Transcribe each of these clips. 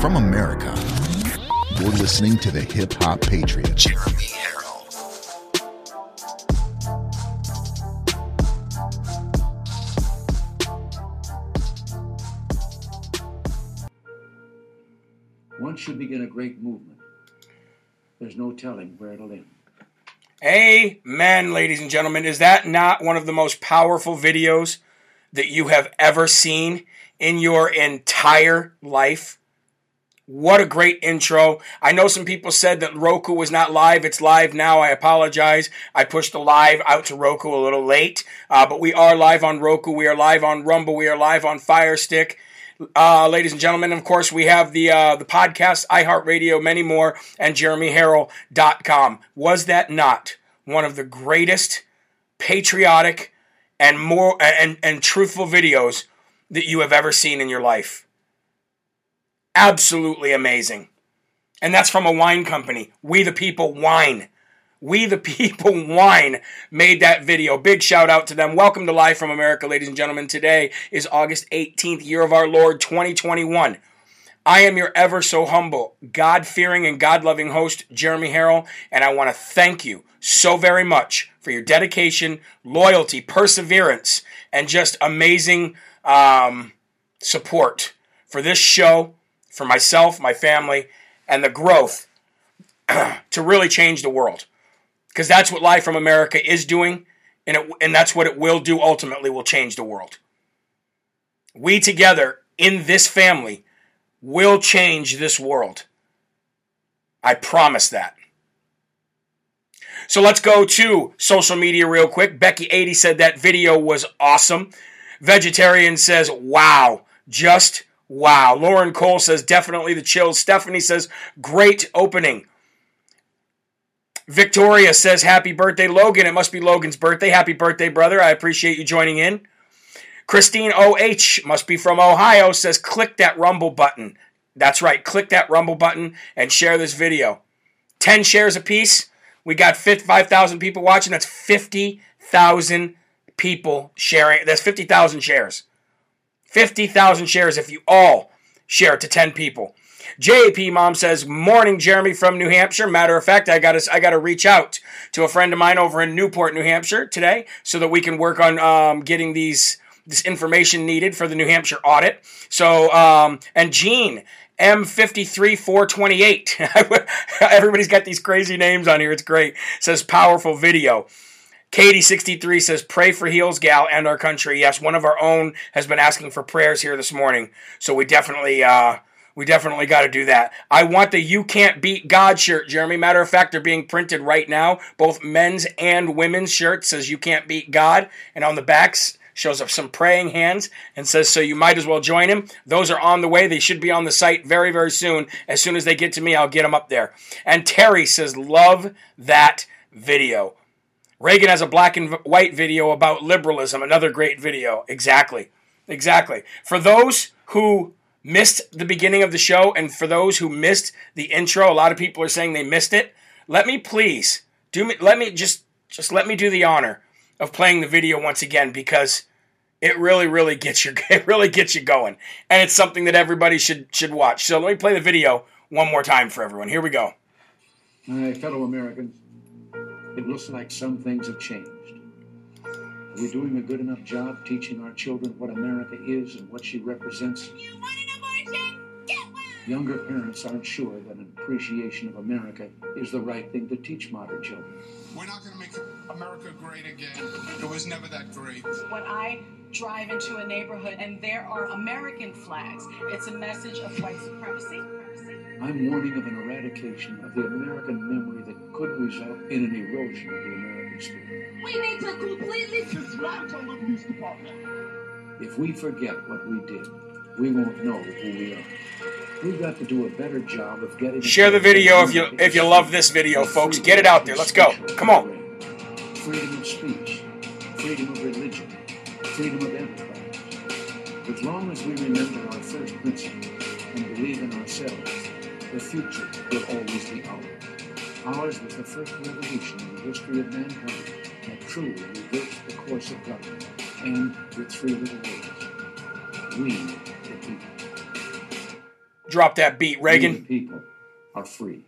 From America, you're listening to the Hip Hop Patriot, Jeremy Herrell. Once you begin a great movement, there's no telling where it'll end. Amen, ladies and gentlemen. Is that not one of the most powerful videos that you have ever seen in your entire life? What a great intro. I know some people said that Roku was not live. It's live now. I apologize. I pushed the live out to Roku a little late, uh, but we are live on Roku. We are live on Rumble. We are live on Fire Stick. Uh, ladies and gentlemen, of course, we have the uh, the podcast, iHeartRadio, many more, and JeremyHerrell.com. Was that not one of the greatest patriotic and more and, and truthful videos that you have ever seen in your life? Absolutely amazing. And that's from a wine company. We the People Wine. We the People Wine made that video. Big shout out to them. Welcome to Live from America, ladies and gentlemen. Today is August 18th, year of our Lord 2021. I am your ever so humble, God fearing, and God loving host, Jeremy Herrell, and I want to thank you so very much for your dedication, loyalty, perseverance, and just amazing um, support for this show, for myself, my family, and the growth to really change the world because that's what Live from America is doing, and it, and that's what it will do. Ultimately, will change the world. We together in this family will change this world. I promise that. So let's go to social media real quick. Becky80 said that video was awesome. Vegetarian says, wow, just wow. Lauren Cole says, definitely the chills. Stephanie says, great opening. Victoria says, Happy birthday, Logan. It must be Logan's birthday. Happy birthday, brother. I appreciate you joining in. Christine OH, must be from Ohio, says, Click that Rumble button. That's right. Click that Rumble button and share this video. 10 shares apiece. We got 5,000 people watching. That's 50,000 people sharing. That's 50,000 shares. 50,000 shares if you all share it to 10 people. JP mom says, "Morning, Jeremy from New Hampshire." Matter of fact, I got to I got to reach out to a friend of mine over in Newport, New Hampshire today, so that we can work on um, getting these this information needed for the New Hampshire audit. So, um, and Gene. M53428. Everybody's got these crazy names on here. It's great. says powerful video. Katie63 says, Pray for Heels Gal and our country. Yes, one of our own has been asking for prayers here this morning. So we definitely uh, we definitely got to do that. I want the You Can't Beat God shirt, Jeremy. Matter of fact, they're being printed right now. Both men's and women's shirts says You Can't Beat God. And on the backs shows up some praying hands and says, So you might as well join him. Those are on the way. They should be on the site very, very soon. As soon as they get to me, I'll get them up there. And Terry says, Love that video. Reagan has a black and white video about liberalism. Another great video. Exactly. Exactly. For those who missed the beginning of the show, and for those who missed the intro, a lot of people are saying they missed it. Let me please do me. Let me just just let me do the honor of playing the video once again because it really, really gets you. It really gets you going, and it's something that everybody should should watch. So let me play the video one more time for everyone. Here we go. My fellow Americans, it looks like some things have changed. Are we doing a good enough job teaching our children what America is and what she represents? You want an abortion? Get one! Younger parents aren't sure that an appreciation of America is the right thing to teach modern children. We're not going to make America great again. It was never that great. When I drive into a neighborhood and there are American flags, it's a message of white supremacy. I'm warning of an eradication of the American memory that could result in an erosion of the American spirit. We need to completely dismantle the police department. If we forget what we did, we won't know who we are. We've got to do a better job of getting. Share the video if you if you love this video, folks. Get it out there. Let's go. Come on. Freedom of speech, freedom of religion, freedom of enterprise. As long as we remember our first principles and believe in ourselves, the future will always be ours. Ours was the first revolution in the history of mankind that truly reversed the course of government, and with three little words: we the people. Drop that beat, Reagan. We, the people, are free.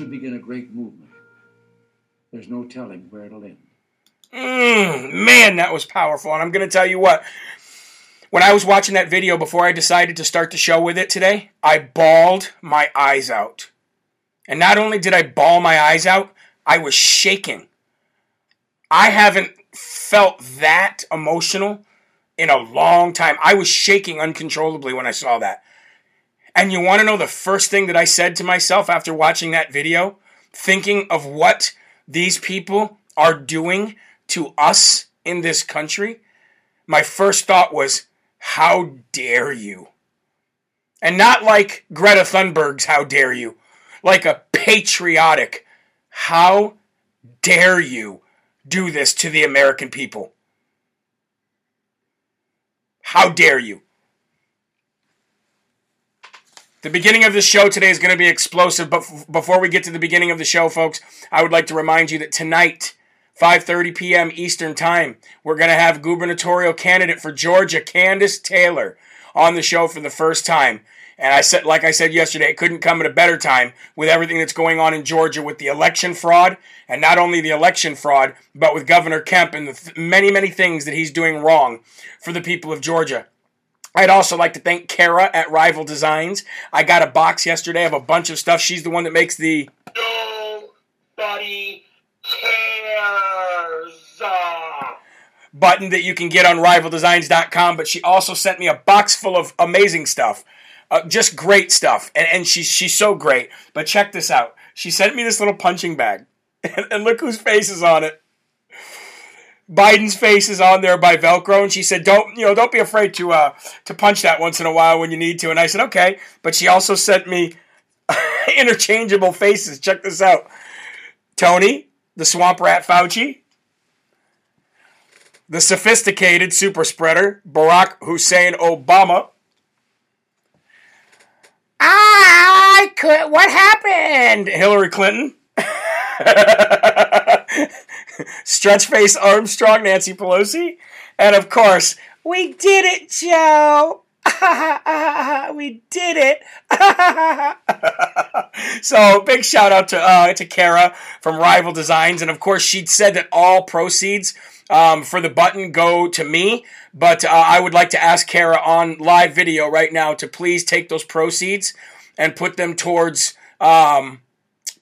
You begin a great movement, there's no telling where it'll end. Mm, man, that was powerful. And I'm going to tell you what. When I was watching that video before I decided to start the show with it today, I bawled my eyes out. And not only did I bawl my eyes out, I was shaking. I haven't felt that emotional in a long time. I was shaking uncontrollably when I saw that. And you want to know the first thing that I said to myself after watching that video? Thinking of what these people are doing to us in this country? My first thought was, how dare you? And not like Greta Thunberg's, how dare you? Like a patriotic, how dare you do this to the American people? How dare you? The beginning of the show today is going to be explosive, but f- before we get to the beginning of the show, folks, I would like to remind you that tonight, 5:30 p.m. Eastern Time, we're going to have gubernatorial candidate for Georgia, Kandiss Taylor, on the show for the first time. And I said, like I said yesterday, it couldn't come at a better time with everything that's going on in Georgia with the election fraud, and not only the election fraud, but with Governor Kemp and the th- many, many things that he's doing wrong for the people of Georgia. I'd also like to thank Kara at Rival Designs. I got a box yesterday of a bunch of stuff. She's the one that makes the Nobody cares. Button that you can get on rivaldesigns.com, but she also sent me a box full of amazing stuff. Uh, just great stuff. And, and she's, she's so great. But check this out. She sent me this little punching bag. And, and look whose face is on it. Biden's face is on there by Velcro, and she said, "Don't you know? Don't be afraid to uh to punch that once in a while when you need to." And I said, "Okay," but she also sent me interchangeable faces. Check this out: Tony, the swamp rat Fauci, the sophisticated super spreader Barack Hussein Obama. I could. What happened? Hillary Clinton. Stretch face Armstrong, Nancy Pelosi, and of course, we did it, Joe. we did it. so big shout out to uh, to Kara from Rival Designs, and of course, she said that all proceeds um, for the button go to me. But uh, I would like to ask Kara on live video right now to please take those proceeds and put them towards. Um,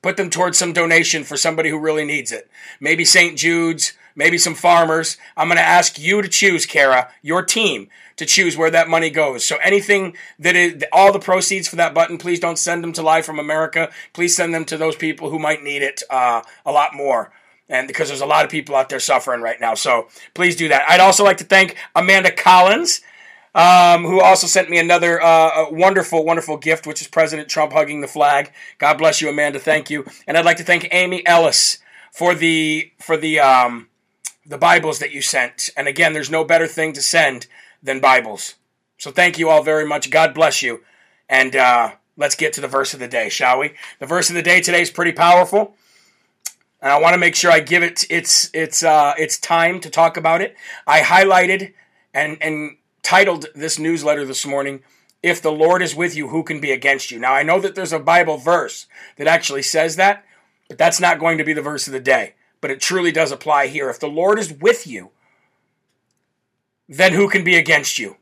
put them towards some donation for somebody who really needs it. Maybe St. Jude's, maybe some farmers. I'm going to ask you to choose, Kara, your team, to choose where that money goes. So anything that is, all the proceeds for that button, please don't send them to Live from America. Please send them to those people who might need it uh, a lot more. And because there's a lot of people out there suffering right now. So please do that. I'd also like to thank Amanda Collins um, who also sent me another uh, wonderful, wonderful gift, which is President Trump hugging the flag. God bless you, Amanda. Thank you. And I'd like to thank Amy Ellis for the for the um, the Bibles that you sent. And again, there's no better thing to send than Bibles. So thank you all very much. God bless you. And uh, let's get to the verse of the day, shall we? The verse of the day today is pretty powerful. And I want to make sure I give it its its uh, its time to talk about it. I highlighted and and titled this newsletter this morning, If the Lord is with you, who can be against you? Now, I know that there's a Bible verse that actually says that, but that's not going to be the verse of the day. But it truly does apply here. If the Lord is with you, then who can be against you?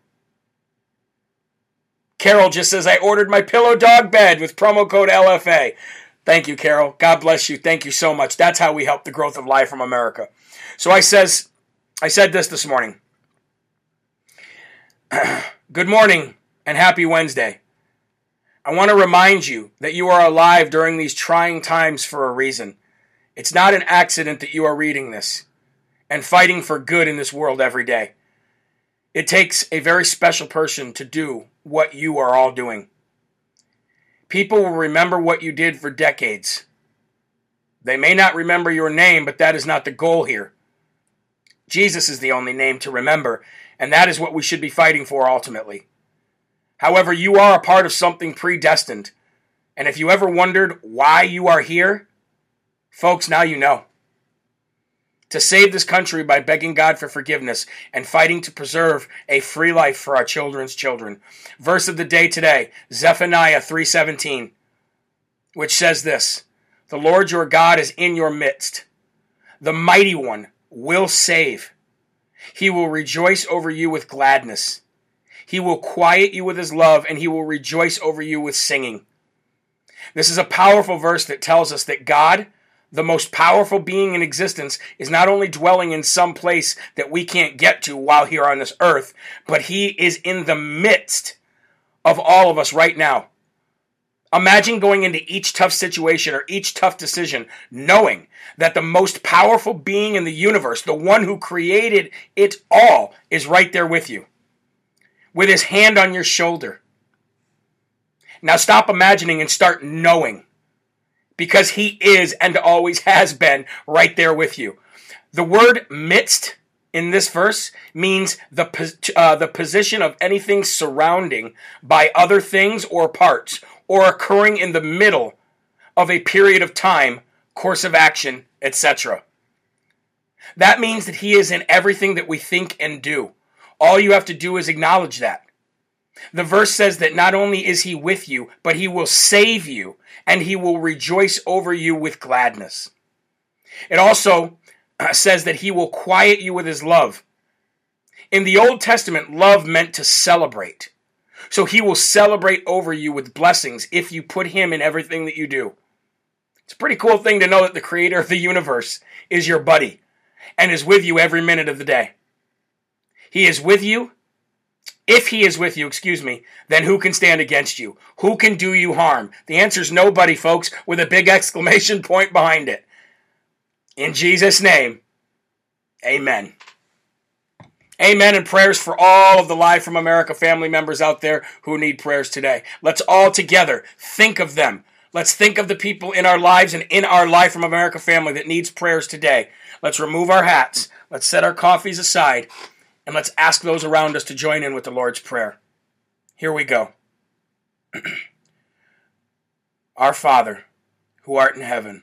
Carol just says, I ordered my pillow dog bed with promo code LFA. Thank you, Carol. God bless you. Thank you so much. That's how we help the growth of life from America. So I says, I said this this morning. Good morning and happy Wednesday. I want to remind you that you are alive during these trying times for a reason. It's not an accident that you are reading this and fighting for good in this world every day. It takes a very special person to do what you are all doing. People will remember what you did for decades. They may not remember your name, but that is not the goal here. Jesus is the only name to remember, and that is what we should be fighting for ultimately. However, you are a part of something predestined. And if you ever wondered why you are here, folks, now you know. To save this country by begging God for forgiveness and fighting to preserve a free life for our children's children. Verse of the day today, Zephaniah 3:17, which says this: The Lord your God is in your midst. The mighty one will save. He will rejoice over you with gladness. He will quiet you with his love, and he will rejoice over you with singing. This is a powerful verse that tells us that God, the most powerful being in existence, is not only dwelling in some place that we can't get to while here on this earth, but he is in the midst of all of us right now. Imagine going into each tough situation or each tough decision knowing that the most powerful being in the universe, the one who created it all, is right there with you with his hand on your shoulder. Now stop imagining and start knowing because he is and always has been right there with you. The word midst in this verse means the, uh, the position of anything surrounding by other things or parts or occurring in the middle of a period of time, course of action, etc. That means that he is in everything that we think and do. All you have to do is acknowledge that. The verse says that not only is he with you, but he will save you, and he will rejoice over you with gladness. It also uh, says that he will quiet you with his love. In the Old Testament, love meant to celebrate. So he will celebrate over you with blessings if you put him in everything that you do. It's a pretty cool thing to know that the creator of the universe is your buddy and is with you every minute of the day. He is with you. If he is with you, excuse me, then who can stand against you? Who can do you harm? The answer is nobody, folks, with a big exclamation point behind it. In Jesus' name, amen. Amen and prayers for all of the Live from America family members out there who need prayers today. Let's all together think of them. Let's think of the people in our lives and in our Live from America family that needs prayers today. Let's remove our hats. Let's set our coffees aside and let's ask those around us to join in with the Lord's Prayer. Here we go. Our Father, who art in heaven,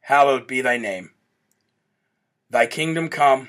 hallowed be thy name. Thy kingdom come,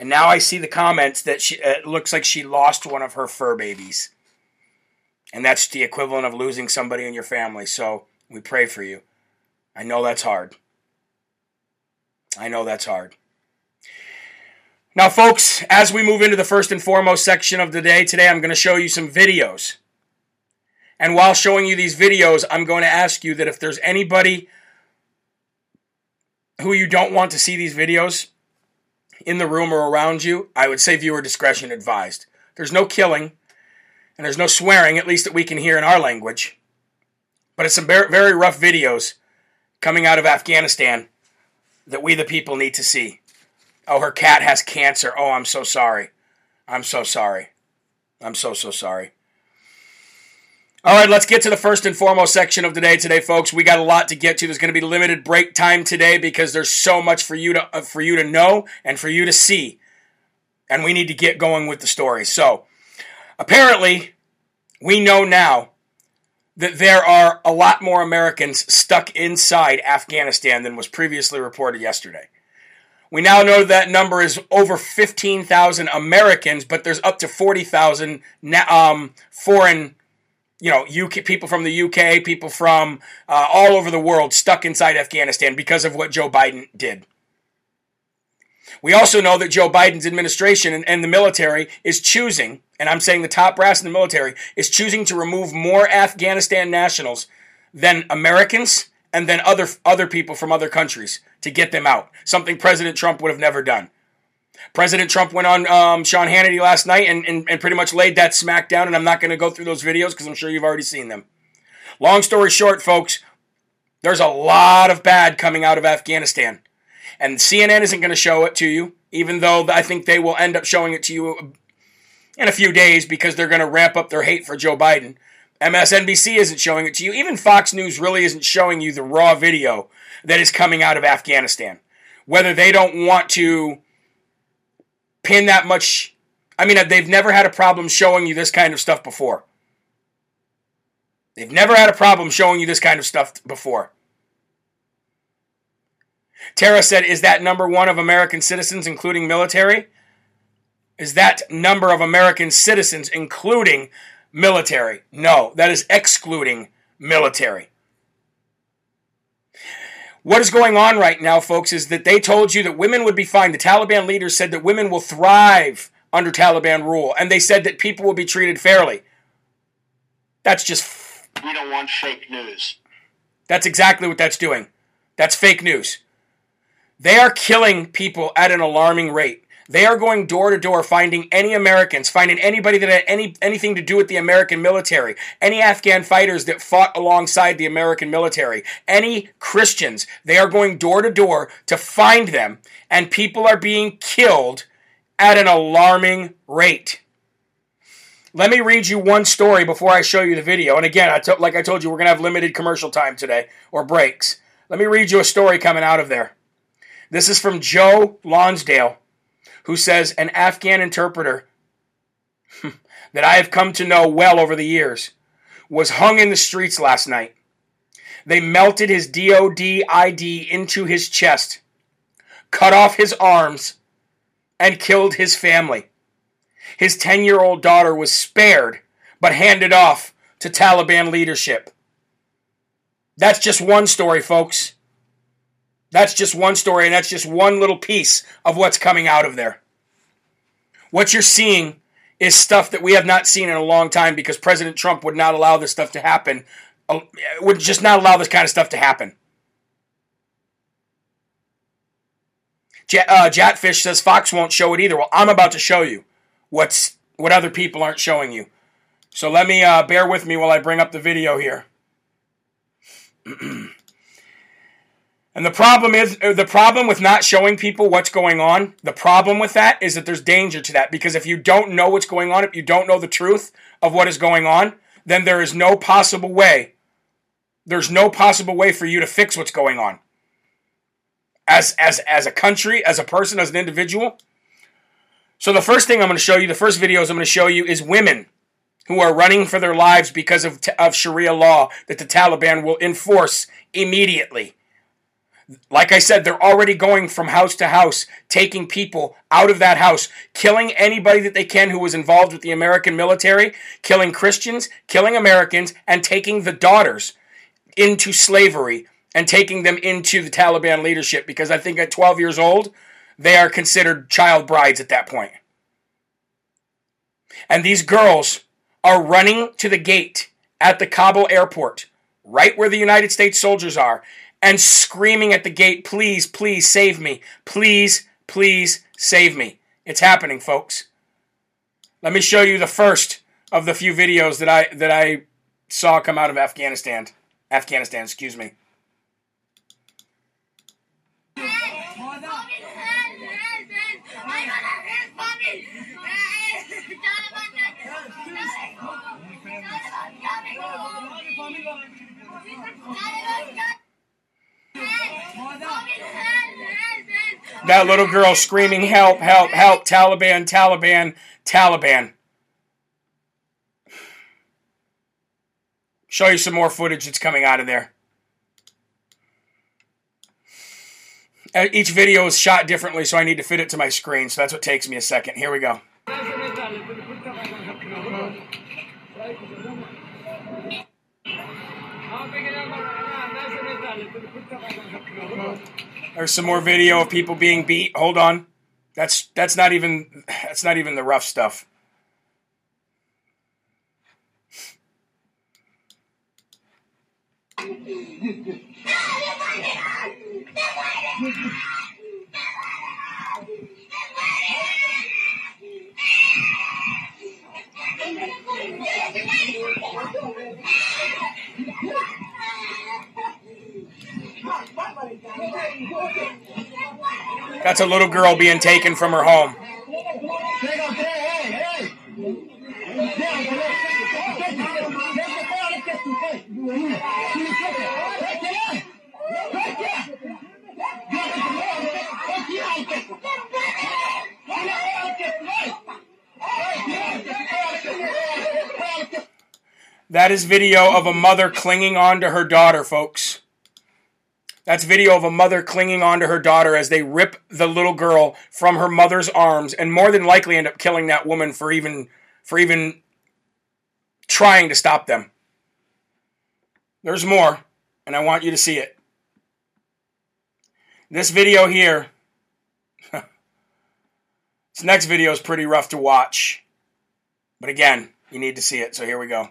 And now I see the comments that she, uh, it looks like she lost one of her fur babies. And that's the equivalent of losing somebody in your family. So we pray for you. I know that's hard. I know that's hard. Now, folks, as we move into the first and foremost section of the day today, I'm going to show you some videos and while showing you these videos, I'm going to ask you that if there's anybody who you don't want to see these videos in the room or around you, I would say viewer discretion advised. There's no killing and there's no swearing, at least that we can hear in our language. But it's some very rough videos coming out of Afghanistan that we, the people, need to see. Oh, her cat has cancer. Oh, I'm so sorry. I'm so sorry. I'm so, so sorry. All right, let's get to the first and foremost section of the day today, folks. We got a lot to get to. There's going to be limited break time today because there's so much for you to uh, for you to know and for you to see, and we need to get going with the story. So, apparently, we know now that there are a lot more Americans stuck inside Afghanistan than was previously reported yesterday. We now know that number is over 15,000 Americans, but there's up to 40,000 um, foreign you know, UK people from the UK, people from uh, all over the world stuck inside Afghanistan because of what Joe Biden did. We also know that Joe Biden's administration and, and, the military is choosing, and I'm saying the top brass in the military is choosing to remove more Afghanistan nationals than Americans and then other other people from other countries to get them out. Something President Trump would have never done. President Trump went on um, Sean Hannity last night and, and, and pretty much laid that smack down, and I'm not going to go through those videos because I'm sure you've already seen them. Long story short, folks, there's a lot of bad coming out of Afghanistan. And CNN isn't going to show it to you, even though I think they will end up showing it to you in a few days because they're going to ramp up their hate for Joe Biden. MSNBC isn't showing it to you. Even Fox News really isn't showing you the raw video that is coming out of Afghanistan. Whether they don't want to pin that much. I mean, they've never had a problem showing you this kind of stuff before. They've never had a problem showing you this kind of stuff before. Tara said, Is that number one of American citizens, including military? Is that number of American citizens, including military? No, that is excluding military. What is going on right now, folks, is that they told you that women would be fine. The Taliban leaders said that women will thrive under Taliban rule, and they said that people will be treated fairly. That's just. We don't want fake news. That's exactly what that's doing. That's fake news. They are killing people at an alarming rate. They are going door to door finding any Americans, finding anybody that had any anything to do with the American military, any Afghan fighters that fought alongside the American military, any Christians. They are going door to door to find them, and people are being killed at an alarming rate. Let me read you one story before I show you the video. And again, I to, like I told you, we're going to have limited commercial time today or breaks. Let me read you a story coming out of there. This is from Joe Lonsdale who says, An Afghan interpreter that I have come to know well over the years was hung in the streets last night. They melted his DOD ID into his chest, cut off his arms, and killed his family. His 10 year old daughter was spared, but handed off to Taliban leadership. That's just one story, folks. That's just one story, and that's just one little piece of what's coming out of there. What you're seeing is stuff that we have not seen in a long time because President Trump would not allow this stuff to happen, uh, would just not allow this kind of stuff to happen. uh, Jatfish says Fox won't show it either. Well, I'm about to show you what's what other people aren't showing you. So let me uh, bear with me while I bring up the video here. And the problem is uh, the problem with not showing people what's going on. The problem with that is that there's danger to that because if you don't know what's going on, if you don't know the truth of what is going on, then there is no possible way. There's no possible way for you to fix what's going on. As as as a country, as a person, as an individual. So the first thing I'm going to show you, the first videos I'm going to show you is women who are running for their lives because of, of Sharia law that the Taliban will enforce immediately. Like I said, they're already going from house to house, taking people out of that house, killing anybody that they can who was involved with the American military, killing Christians, killing Americans, and taking the daughters into slavery and taking them into the Taliban leadership because I think at 12 years old, they are considered child brides at that point. And these girls are running to the gate at the Kabul airport, right where the United States soldiers are, and screaming at the gate, please, please save me. Please, please save me. It's happening, folks. Let me show you the first of the few videos that I that I saw come out of Afghanistan. Afghanistan, excuse me. That little girl screaming, Help, help, help, Taliban, Taliban, Taliban. Show you some more footage that's coming out of there. Each video is shot differently, so I need to fit it to my screen, so that's what takes me a second. Here we go. There's some more video of people being beat. Hold on. That's that's not even that's not even the rough stuff. That's a little girl being taken from her home. That is video of a mother clinging on to her daughter, folks. That's video of a mother clinging on to her daughter as they rip the little girl from her mother's arms and more than likely end up killing that woman for even for even trying to stop them. There's more, and I want you to see it. This video here, this next video is pretty rough to watch. But again, you need to see it, so here we go.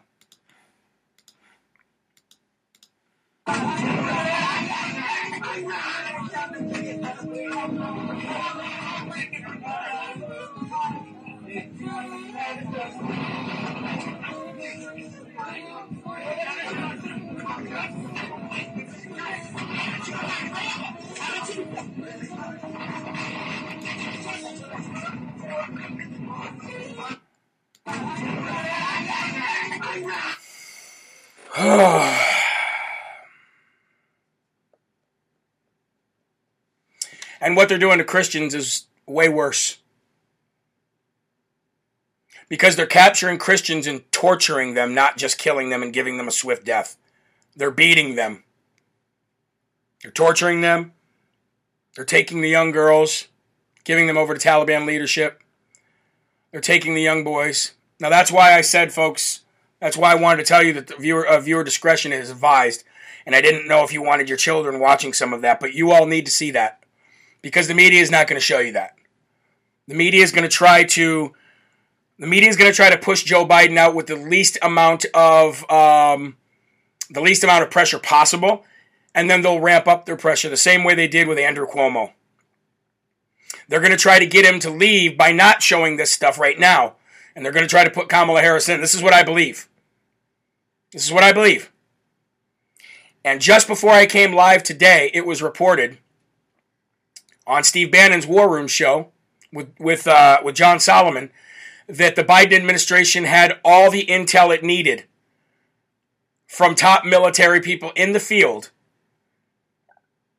and what they're doing to Christians is way worse. Because they're capturing Christians and torturing them, not just killing them and giving them a swift death. They're beating them. They're torturing them. They're taking the young girls, giving them over to Taliban leadership. They're taking the young boys. Now that's why I said, folks, that's why I wanted to tell you that the viewer uh, viewer discretion is advised. And I didn't know if you wanted your children watching some of that, but you all need to see that because the media is not going to show you that. The media is going to try to the media is going to try to push Joe Biden out with the least amount of um, the least amount of pressure possible, and then they'll ramp up their pressure the same way they did with Andrew Cuomo. They're going to try to get him to leave by not showing this stuff right now, and they're going to try to put Kamala Harris in. This is what I believe. This is what I believe. And just before I came live today, it was reported on Steve Bannon's War Room show with with uh, with John Solomon that the Biden administration had all the intel it needed from top military people in the field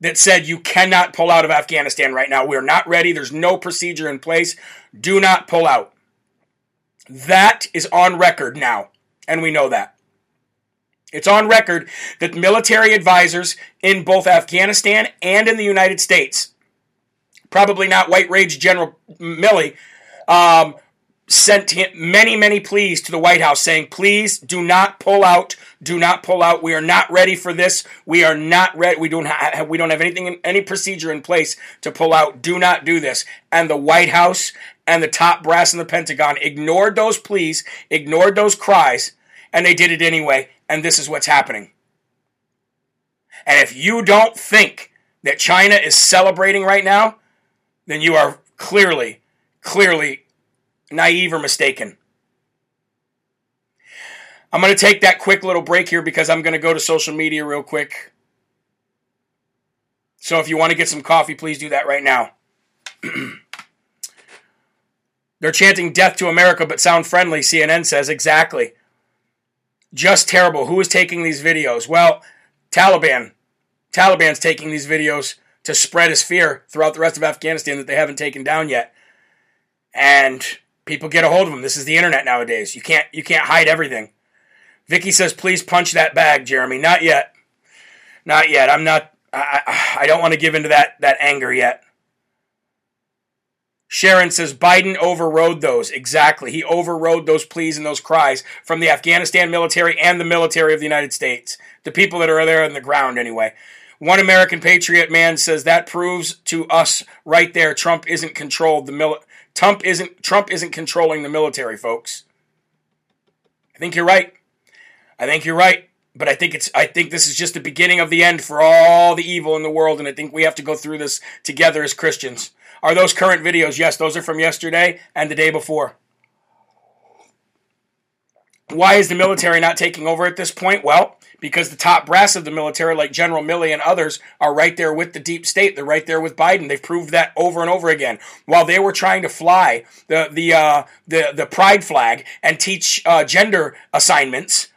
that said you cannot pull out of Afghanistan right now. We're not ready. There's no procedure in place. Do not pull out. That is on record now, and we know that. It's on record that military advisors in both Afghanistan and in the United States, probably not White Rage General Milley, um, sent him many, many pleas to the White House saying, please do not pull out. Do not pull out. We are not ready for this. We are not ready. We don't have, we don't have anything, any procedure in place to pull out. Do not do this. And the White House and the top brass in the Pentagon ignored those pleas, ignored those cries, and they did it anyway and this is what's happening. And if you don't think that China is celebrating right now, then you are clearly, clearly naive or mistaken. I'm going to take that quick little break here because I'm going to go to social media real quick. So if you want to get some coffee, please do that right now. They're chanting death to America but sound friendly, CNN says. Exactly. Just terrible. Who is taking these videos? Well, Taliban. Taliban's taking these videos to spread his fear throughout the rest of Afghanistan that they haven't taken down yet. And people get a hold of them. This is the internet nowadays. You can't you can't hide everything. Vicky says, "Please punch that bag, Jeremy." Not yet. Not yet. I'm not. I, I don't want to give into that that anger yet. Sharon says Biden overrode those. Exactly. He overrode those pleas and those cries from the Afghanistan military and the military of the United States. The people that are there on the ground, anyway. One American Patriot man says that proves to us right there Trump isn't controlled the mil- Trump isn't Trump isn't controlling the military, folks. I think you're right. I think you're right. But I think it's I think this is just the beginning of the end for all the evil in the world, and I think we have to go through this together as Christians. Are those current videos? Yes, those are from yesterday and the day before. Why is the military not taking over at this point? Well, because the top brass of the military, like General Milley and others, are right there with the deep state. They're right there with Biden. They've proved that over and over again. While they were trying to fly the the uh, the the pride flag and teach uh, gender assignments,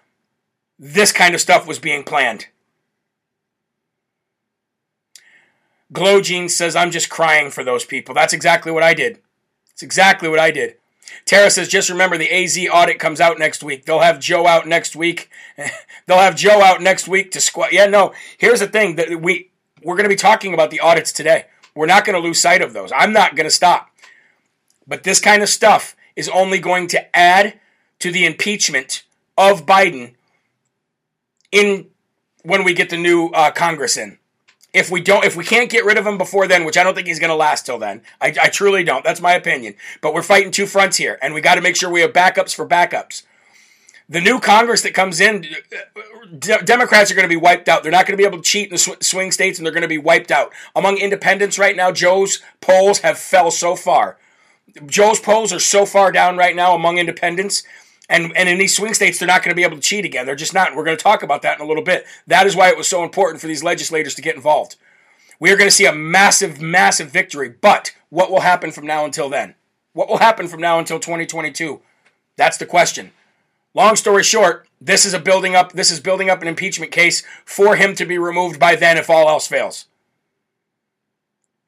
this kind of stuff was being planned. Glow Jeans says, "I'm just crying for those people." That's exactly what I did. It's exactly what I did. Tara says, just remember the AZ audit comes out next week. They'll have Joe out next week. They'll have Joe out next week to squat. Yeah, no. Here's the thing that we we're going to be talking about the audits today. We're not going to lose sight of those. I'm not going to stop. But this kind of stuff is only going to add to the impeachment of Biden in when we get the new uh, Congress in. If we don't, if we can't get rid of him before then, which I don't think he's going to last till then, I, I truly don't. That's my opinion. But we're fighting two fronts here, and we got to make sure we have backups for backups. The new Congress that comes in, Democrats are going to be wiped out. They're not going to be able to cheat in the sw- swing states, and they're going to be wiped out. Among independents right now, Joe's polls have fell so far. Joe's polls are so far down right now among independents and, and in these swing states, they're not going to be able to cheat again. They're just not. We're going to talk about that in a little bit. That is why it was so important for these legislators to get involved. We are going to see a massive, massive victory. But what will happen from now until then? What will happen from now until 2022? That's the question. Long story short, this is a building up. This is building up an impeachment case for him to be removed by then if all else fails.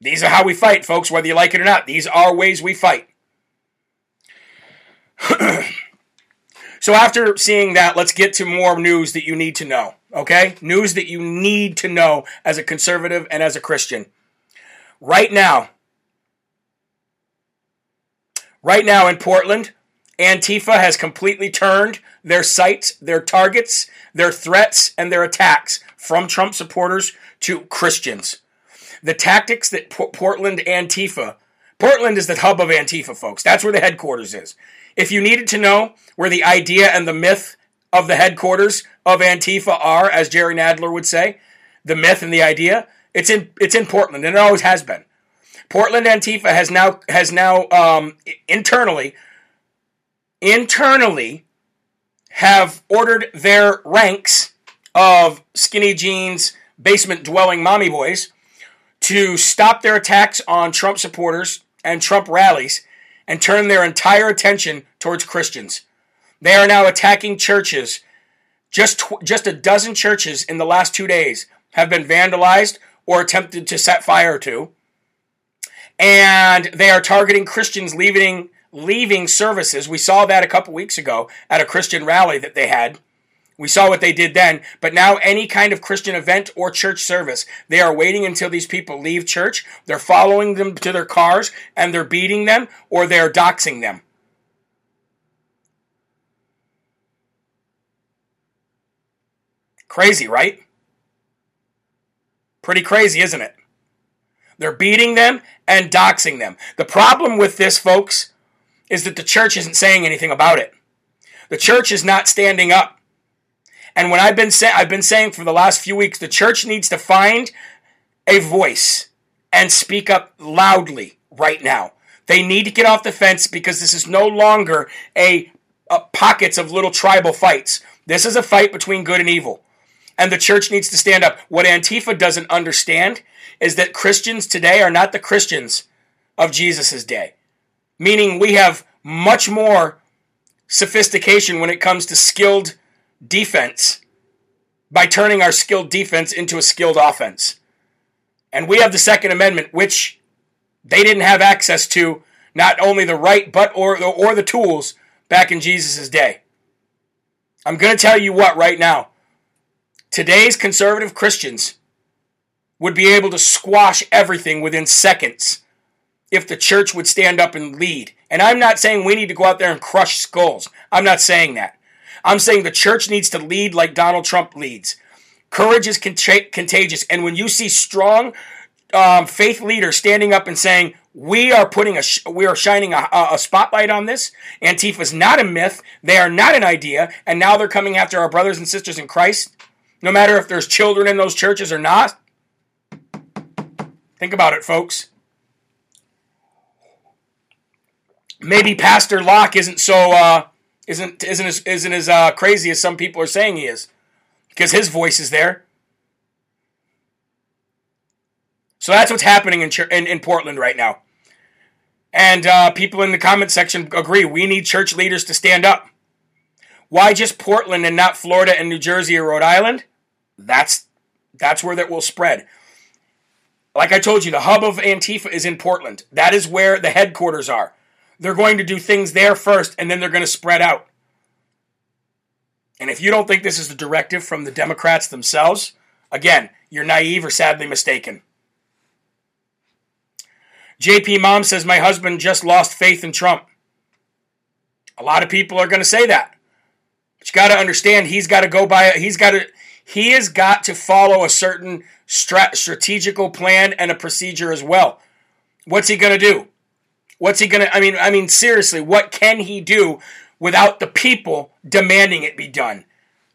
These are how we fight, folks, whether you like it or not. These are ways we fight. So after seeing that, let's get to more news that you need to know. Okay? News that you need to know as a conservative and as a Christian. Right now, right now in Portland, Antifa has completely turned their sights, their targets, their threats, and their attacks from Trump supporters to Christians. The tactics that Portland Antifa, Portland is the hub of Antifa, folks. That's where the headquarters is. If you needed to know where the idea and the myth of the headquarters of Antifa are, as Jerry Nadler would say, the myth and the idea, it's in it's in Portland, and it always has been. Portland Antifa has now has now um, internally internally have ordered their ranks of skinny jeans, basement dwelling mommy boys to stop their attacks on Trump supporters and Trump rallies and turn their entire attention towards Christians. They are now attacking churches. Just, tw- just a dozen churches in the last two days have been vandalized or attempted to set fire to. And they are targeting Christians leaving, leaving services. We saw that a couple weeks ago at a Christian rally that they had. We saw what they did then, but now any kind of Christian event or church service, they are waiting until these people leave church. They're following them to their cars and they're beating them or they're doxing them. Crazy, right? Pretty crazy, isn't it? They're beating them and doxing them. The problem with this, folks, is that the church isn't saying anything about it. The church is not standing up. And when I've been say- I've been saying for the last few weeks, the church needs to find a voice and speak up loudly right now. They need to get off the fence because this is no longer a, a pockets of little tribal fights. This is a fight between good and evil. And the church needs to stand up. What Antifa doesn't understand is that Christians today are not the Christians of Jesus' day. Meaning we have much more sophistication when it comes to skilled defense by turning our skilled defense into a skilled offense. And we have the Second Amendment, which they didn't have access to not only the right but or or the tools back in Jesus' day. I'm going to tell you what right now. Today's conservative Christians would be able to squash everything within seconds if the church would stand up and lead. And I'm not saying we need to go out there and crush skulls. I'm not saying that. I'm saying the church needs to lead like Donald Trump leads. Courage is cont- contagious. And when you see strong um, faith leaders standing up and saying, we are putting a, sh- we are shining a, a spotlight on this. Antifa is not a myth. They are not an idea. And now they're coming after our brothers and sisters in Christ, no matter if there's children in those churches or not. Think about it, folks. Maybe Pastor Locke isn't so uh, isn't isn't as, isn't as uh, crazy as some people are saying he is, because his voice is there. So that's what's happening in in, in Portland right now. And uh, people in the comment section agree. We need church leaders to stand up. Why just Portland and not Florida and New Jersey or Rhode Island? That's that's where that will spread. Like I told you, the hub of Antifa is in Portland. That is where the headquarters are. They're going to do things there first, and then they're going to spread out. And if you don't think this is the directive from the Democrats themselves, again, you're naive or sadly mistaken. JP Mom says, My husband just lost faith in Trump. A lot of people are going to say that. But you got to understand, he's got to go by, he's got to, he has got to follow a certain strat- strategical plan and a procedure as well. What's he going to do? What's he to, I mean, I mean, seriously, what can he do without the people demanding it be done?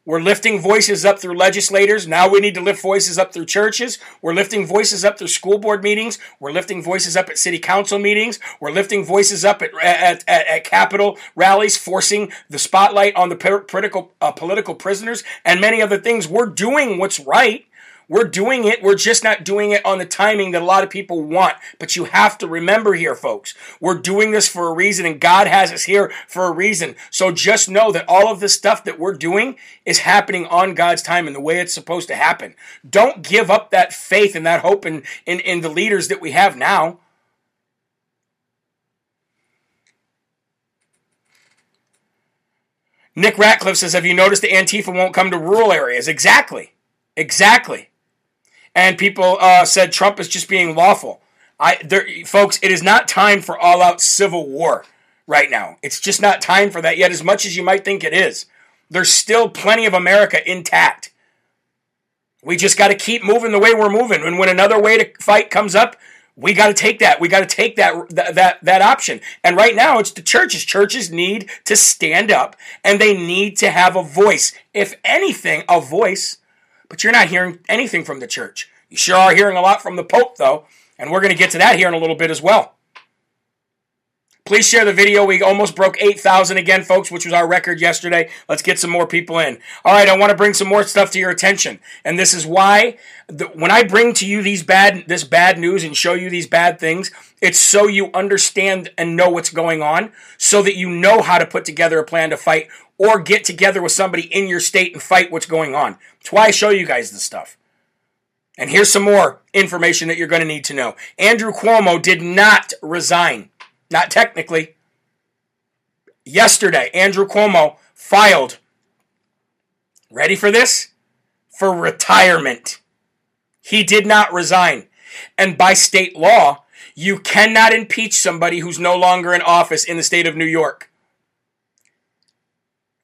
We're lifting voices up through legislators. Now we need to lift voices up through churches. We're lifting voices up through school board meetings. We're lifting voices up at city council meetings. We're lifting voices up at, at, at, at rallies, forcing the spotlight on the political, uh, political prisoners and many other things. We're doing what's right. We're doing it. We're just not doing it on the timing that a lot of people want. But you have to remember here, folks, we're doing this for a reason and God has us here for a reason. So just know that all of this stuff that we're doing is happening on God's time and the way it's supposed to happen. Don't give up that faith and that hope in, in, in the leaders that we have now. Nick Ratcliffe says, Have you noticed that Antifa won't come to rural areas? Exactly. Exactly and people uh, said Trump is just being lawful. I, there, folks, it is not time for all-out civil war right now. It's just not time for that yet, as much as you might think it is. There's still plenty of America intact. We just got to keep moving the way we're moving, and when another way to fight comes up, we got to take that. We got to take that, that that that option. And right now, it's the churches. Churches need to stand up, and they need to have a voice. If anything, a voice but you're not hearing anything from the church. You sure are hearing a lot from the Pope, though, and we're going to get to that here in a little bit as well. Please share the video. We almost broke 8,000 again, folks, which was our record yesterday. Let's get some more people in. All right, I want to bring some more stuff to your attention. And this is why the, when I bring to you these bad this bad news and show you these bad things, it's so you understand and know what's going on so that you know how to put together a plan to fight or get together with somebody in your state and fight what's going on. That's why I show you guys this stuff. And here's some more information that you're going to need to know. Andrew Cuomo did not resign. Not technically. Yesterday, Andrew Cuomo filed, ready for this? For retirement. He did not resign. And by state law, you cannot impeach somebody who's no longer in office in the state of New York.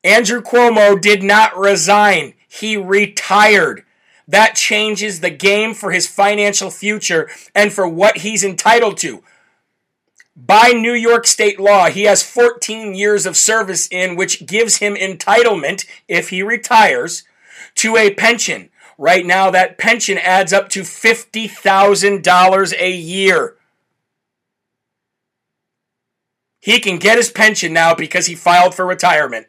Andrew Cuomo did not resign. He retired. That changes the game for his financial future and for what he's entitled to. By New York state law, he has 14 years of service in which gives him entitlement, if he retires, to a pension. Right now, that pension adds up to $50,000 a year. He can get his pension now because he filed for retirement.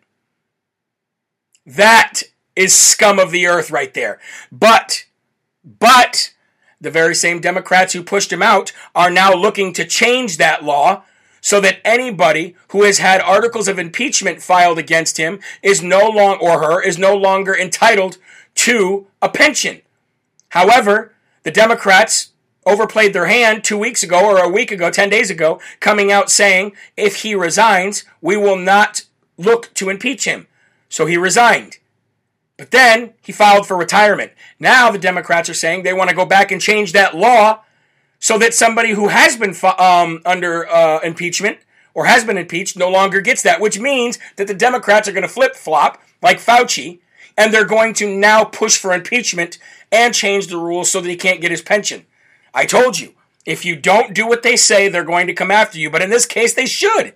That is scum of the earth right there. But, but, the very same Democrats who pushed him out are now looking to change that law so that anybody who has had articles of impeachment filed against him is no long or her is no longer entitled to a pension. However, the Democrats overplayed their hand two weeks ago or a week ago, 10 days ago, coming out saying if he resigns, we will not look to impeach him. So he resigned. But then he filed for retirement. Now the Democrats are saying they want to go back and change that law so that somebody who has been um, under uh, impeachment or has been impeached no longer gets that, which means that the Democrats are going to flip flop like Fauci and they're going to now push for impeachment and change the rules so that he can't get his pension. I told you, if you don't do what they say, they're going to come after you. But in this case, they should.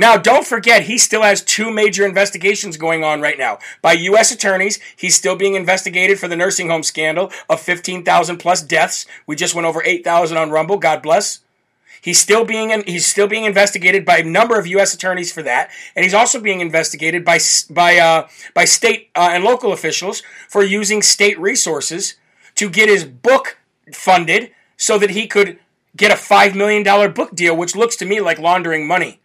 Now, don't forget, he still has two major investigations going on right now. By U.S. attorneys, he's still being investigated for the nursing home scandal of 15,000 plus deaths. We just went over 8,000 on Rumble. God bless. He's still being he's still being investigated by a number of U.S. attorneys for that, and he's also being investigated by by uh, by state uh, and local officials for using state resources to get his book funded so that he could get a five million dollar book deal, which looks to me like laundering money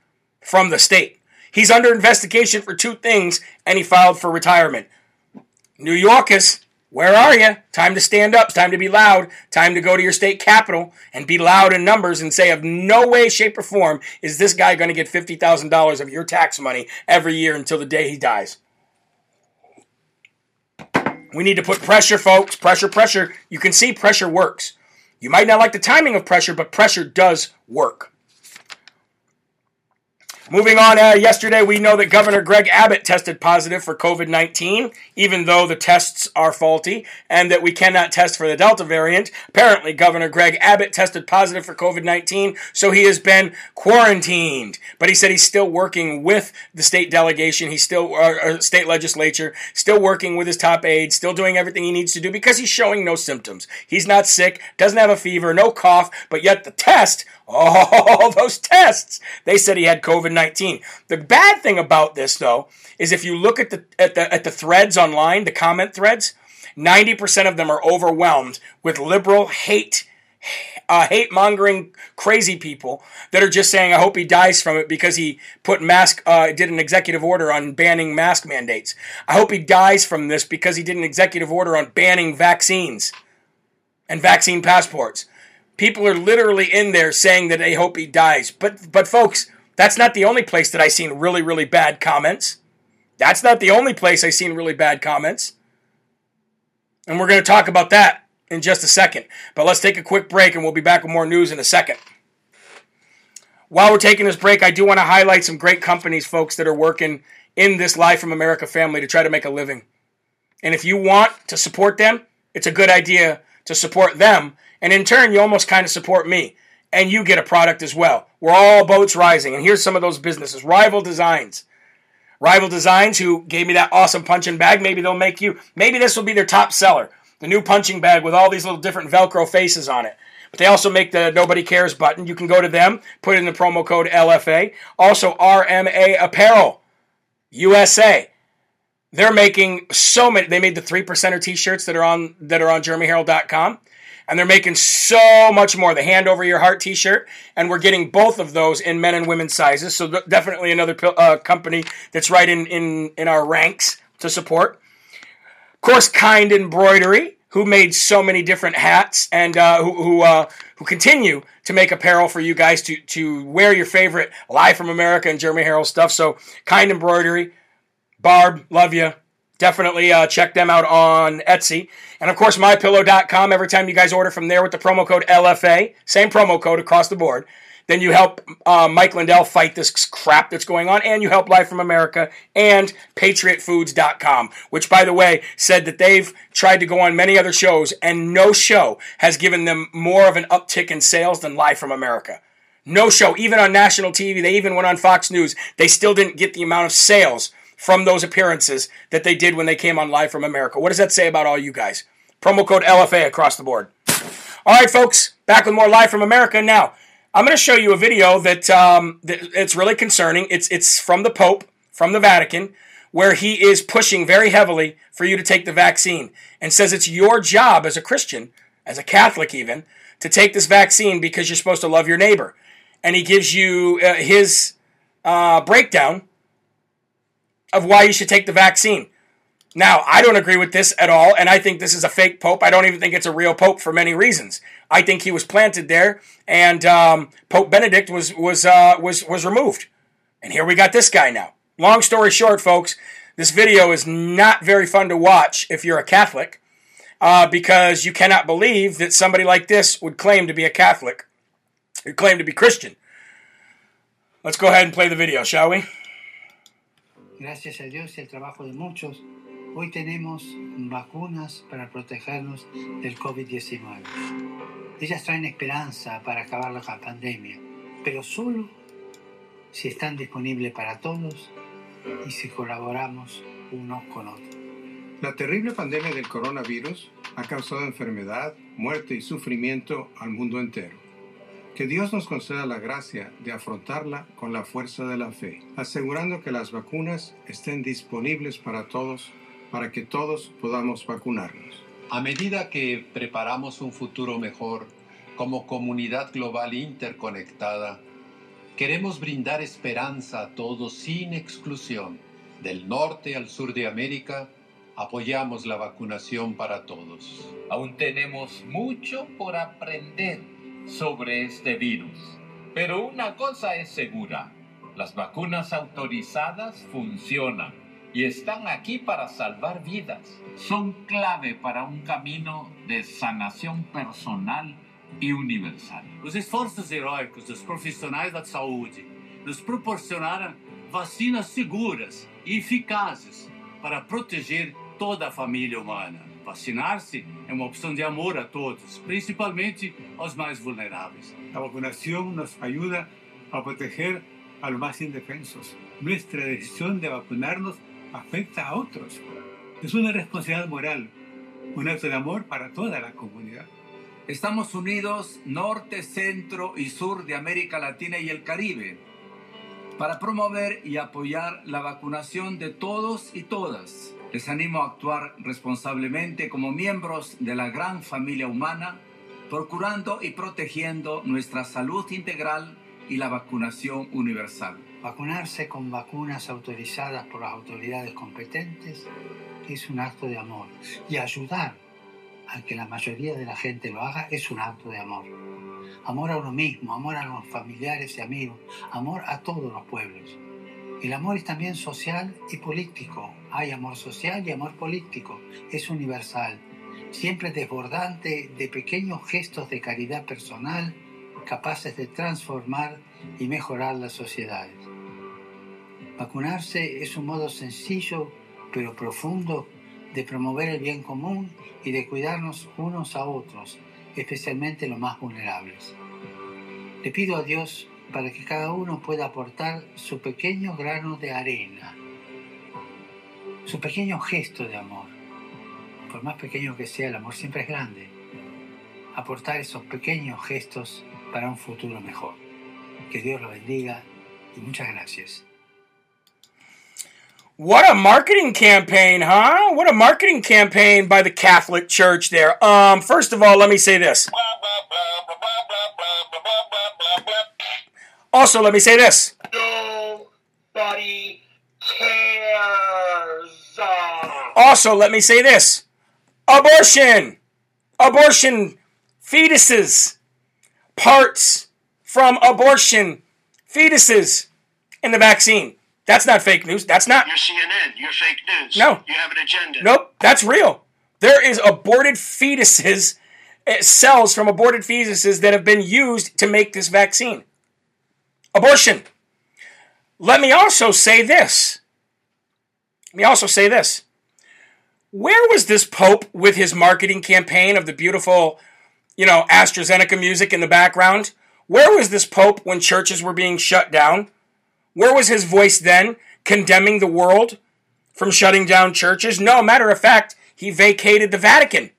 from the state. He's under investigation for two things, and he filed for retirement. New Yorkers, where are you? Time to stand up. Time to be loud. Time to go to your state capital and be loud in numbers and say, of no way, shape, or form is this guy going to get $50,000 of your tax money every year until the day he dies. We need to put pressure, folks. Pressure, pressure. You can see pressure works. You might not like the timing of pressure, but pressure does work. Moving on, uh, yesterday we know that Governor Greg Abbott tested positive for COVID 19, even though the tests are faulty and that we cannot test for the Delta variant. Apparently, Governor Greg Abbott tested positive for COVID 19, so he has been quarantined. But he said he's still working with the state delegation, he's still, uh, uh state legislature, still working with his top aides, still doing everything he needs to do because he's showing no symptoms. He's not sick, doesn't have a fever, no cough, but yet the test all those tests. They said he had COVID 19. The bad thing about this, though, is if you look at the, at the, at the threads online, the comment threads, 90% of them are overwhelmed with liberal hate, uh, hate mongering crazy people that are just saying, I hope he dies from it because he put mask, uh, did an executive order on banning mask mandates. I hope he dies from this because he did an executive order on banning vaccines and vaccine passports. People are literally in there saying that they hope he dies. But but folks, that's not the only place that I seen really really bad comments. That's not the only place I seen really bad comments. And we're going to talk about that in just a second. But let's take a quick break and we'll be back with more news in a second. While we're taking this break, I do want to highlight some great companies, folks, that are working in this Live from America family to try to make a living. And if you want to support them, it's a good idea to support them and in turn, you almost kind of support me. And you get a product as well. We're all boats rising. And here's some of those businesses Rival Designs. Rival Designs, who gave me that awesome punching bag. Maybe they'll make you, maybe this will be their top seller. The new punching bag with all these little different Velcro faces on it. But they also make the Nobody Cares button. You can go to them, put in the promo code LFA. Also, RMA Apparel USA. They're making so many. They made the three percenter t-shirts that are on that are on JeremyHerrell.com and they're making so much more. The Hand Over Your Heart t shirt, and we're getting both of those in men and women's sizes. So, definitely another uh, company that's right in, in, in our ranks to support. Of course, Kind Embroidery, who made so many different hats and uh, who, who, uh, who continue to make apparel for you guys to, to wear your favorite Live from America and Jeremy Herrell stuff. So, Kind Embroidery, Barb, love you. Definitely uh, check them out on Etsy. And of course, mypillow.com. Every time you guys order from there with the promo code LFA, same promo code across the board, then you help uh, Mike Lindell fight this crap that's going on, and you help Live from America and PatriotFoods.com, which, by the way, said that they've tried to go on many other shows, and no show has given them more of an uptick in sales than Live from America. No show, even on national TV, they even went on Fox News, they still didn't get the amount of sales from those appearances that they did when they came on Live from America. What does that say about all you guys? Promo code LFA across the board. All right, folks, back with more Live from America. Now, I'm going to show you a video that, um, that it's really concerning. It's, it's from the Pope, from the Vatican, where he is pushing very heavily for you to take the vaccine and says it's your job as a Christian, as a Catholic even, to take this vaccine because you're supposed to love your neighbor. And he gives you uh, his uh, breakdown of why you should take the vaccine. Now, I don't agree with this at all, and I think this is a fake pope. I don't even think it's a real pope for many reasons. I think he was planted there, and um, Pope Benedict was was uh, was was removed, and here we got this guy now. Long story short, folks, this video is not very fun to watch if you're a Catholic, uh, because you cannot believe that somebody like this would claim to be a Catholic, or claim to be Christian. Let's go ahead and play the video, shall we? Gracias a Dios y al trabajo de muchos, hoy tenemos vacunas para protegernos del COVID-19. Ellas traen esperanza para acabar la pandemia, pero solo si están disponibles para todos y si colaboramos unos con otros. La terrible pandemia del coronavirus ha causado enfermedad, muerte y sufrimiento al mundo entero. Que Dios nos conceda la gracia de afrontarla con la fuerza de la fe, asegurando que las vacunas estén disponibles para todos, para que todos podamos vacunarnos. A medida que preparamos un futuro mejor como comunidad global interconectada, queremos brindar esperanza a todos sin exclusión. Del norte al sur de América, apoyamos la vacunación para todos. Aún tenemos mucho por aprender sobre este virus, pero una cosa es segura, las vacunas autorizadas funcionan y están aquí para salvar vidas. Son clave para un camino de sanação personal e universal. Os esforços heróicos dos profissionais da saúde nos proporcionaram vacinas seguras e eficazes para proteger toda a família humana. Vacinar-se é uma opção de amor a todos, principalmente aos mais vulneráveis. A vacunación nos ayuda a proteger a los más indefensos. Nuestra decisión de vacunarnos afecta a otros. Es una responsabilidad moral, un acto de amor para toda la comunidad. Estamos unidos norte, centro y sur de América Latina y el Caribe para promover y apoyar la vacunación de todos y todas. Les animo a actuar responsablemente como miembros de la gran familia humana, procurando y protegiendo nuestra salud integral y la vacunación universal. Vacunarse con vacunas autorizadas por las autoridades competentes es un acto de amor y ayudar a que la mayoría de la gente lo haga es un acto de amor. Amor a uno mismo, amor a los familiares y amigos, amor a todos los pueblos. El amor es también social y político. Hay amor social y amor político. Es universal, siempre desbordante de pequeños gestos de caridad personal capaces de transformar y mejorar las sociedades. Vacunarse es un modo sencillo pero profundo de promover el bien común y de cuidarnos unos a otros, especialmente los más vulnerables. Le pido a Dios para que cada uno pueda aportar su pequeño grano de arena, su pequeño gesto de amor. Por más pequeño que sea, el amor siempre es grande. Aportar esos pequeños gestos para un futuro mejor. Que Dios lo bendiga y muchas gracias. What a marketing campaign, huh? What a marketing campaign by the Catholic Church there. Um, first of all, let me say this. Also, let me say this. Nobody cares. Also, let me say this. Abortion. Abortion fetuses. Parts from abortion fetuses in the vaccine. That's not fake news. That's not. You're CNN. You're fake news. No. You have an agenda. Nope, that's real. There is aborted fetuses, eh, cells from aborted fetuses that have been used to make this vaccine. Abortion. Let me also say this. Let me also say this. Where was this Pope with his marketing campaign of the beautiful, you know, AstraZeneca music in the background? Where was this Pope when churches were being shut down? Where was his voice then, condemning the world from shutting down churches? No, matter of fact, he vacated the Vatican.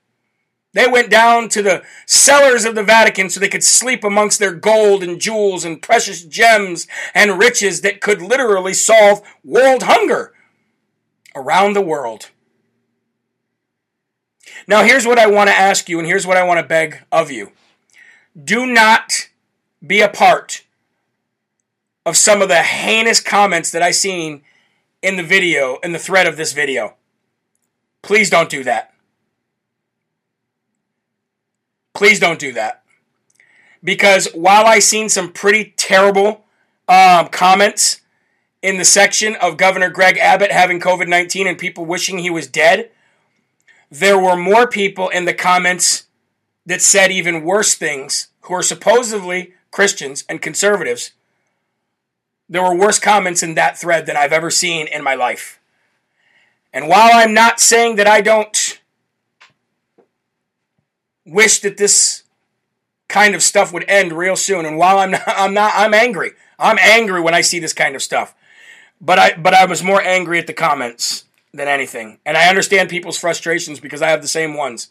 They went down to the cellars of the Vatican so they could sleep amongst their gold and jewels and precious gems and riches that could literally solve world hunger around the world. Now, here's what I want to ask you, and here's what I want to beg of you. Do not be a part of some of the heinous comments that I've seen in the video, in the thread of this video. Please don't do that. Please don't do that. Because while I seen some pretty terrible um, comments in the section of Governor Greg Abbott having COVID 19 and people wishing he was dead, there were more people in the comments that said even worse things who are supposedly Christians and conservatives there were worse comments in that thread than I've ever seen in my life. And while I'm not saying that I don't wish that this kind of stuff would end real soon, and while I'm not, I'm not, I'm angry. I'm angry when I see this kind of stuff. But I, but I was more angry at the comments than anything, and I understand people's frustrations because I have the same ones.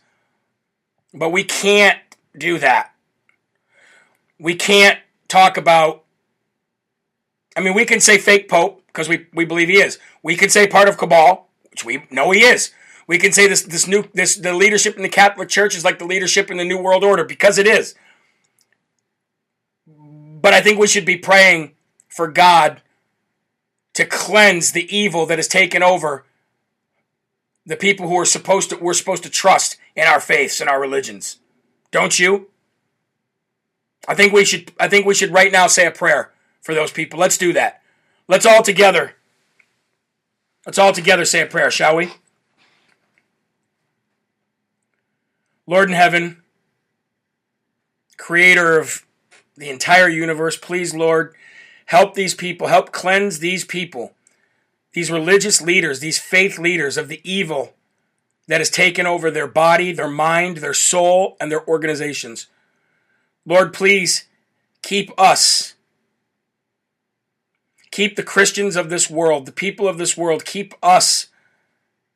But we can't do that. we can't talk about. I mean, we can say fake pope because we, we believe he is. We can say part of cabal, which we know he is. We can say this this new this the leadership in the Catholic Church is like the leadership in the New World Order because it is. But I think we should be praying for God to cleanse the evil that has taken over the people who are supposed to we're supposed to trust in our faiths and our religions. Don't you? I think we should I think we should right now say a prayer for those people. Let's do that. Let's all together. Let's all together say a prayer, shall we? Lord in heaven, creator of the entire universe, please, Lord, help these people, help cleanse these people, these religious leaders, these faith leaders of the evil that has taken over their body, their mind, their soul, and their organizations. Lord, please keep us, keep the Christians of this world, the people of this world, keep us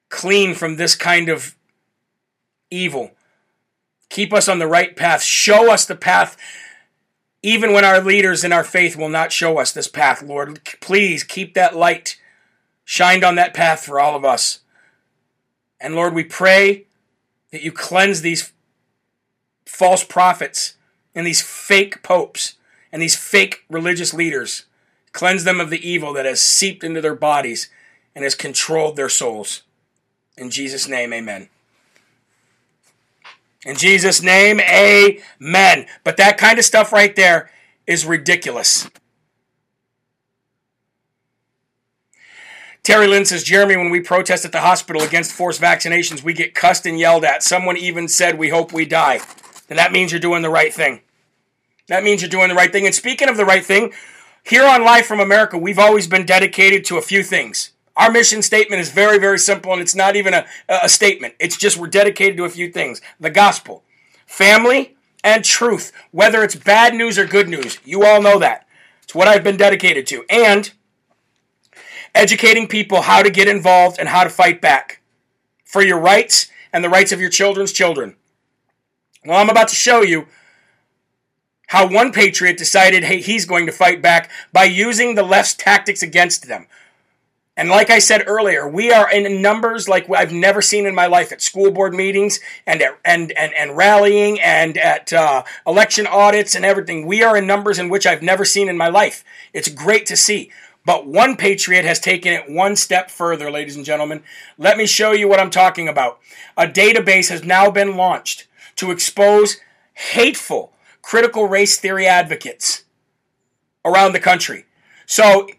clean from this kind of evil. Keep us on the right path. Show us the path, even when our leaders in our faith will not show us this path, Lord. Please keep that light shined on that path for all of us. And Lord, we pray that you cleanse these false prophets and these fake popes and these fake religious leaders. Cleanse them of the evil that has seeped into their bodies and has controlled their souls. In Jesus' name, amen. In Jesus' name, amen. But that kind of stuff right there is ridiculous. Terry Lynn says, Jeremy, when we protest at the hospital against forced vaccinations, we get cussed and yelled at. Someone even said, we hope we die. And that means you're doing the right thing. That means you're doing the right thing. And speaking of the right thing, here on Live from America, we've always been dedicated to a few things. Our mission statement is very, very simple, and it's not even a, a statement. It's just we're dedicated to a few things the gospel, family, and truth, whether it's bad news or good news. You all know that. It's what I've been dedicated to. And educating people how to get involved and how to fight back for your rights and the rights of your children's children. Well, I'm about to show you how one patriot decided, hey, he's going to fight back by using the left's tactics against them. And like I said earlier, we are in numbers like I've never seen in my life at school board meetings and at, and, and, and rallying and at uh, election audits and everything. We are in numbers in which I've never seen in my life. It's great to see. But one patriot has taken it one step further, ladies and gentlemen. Let me show you what I'm talking about. A database has now been launched to expose hateful critical race theory advocates around the country. So.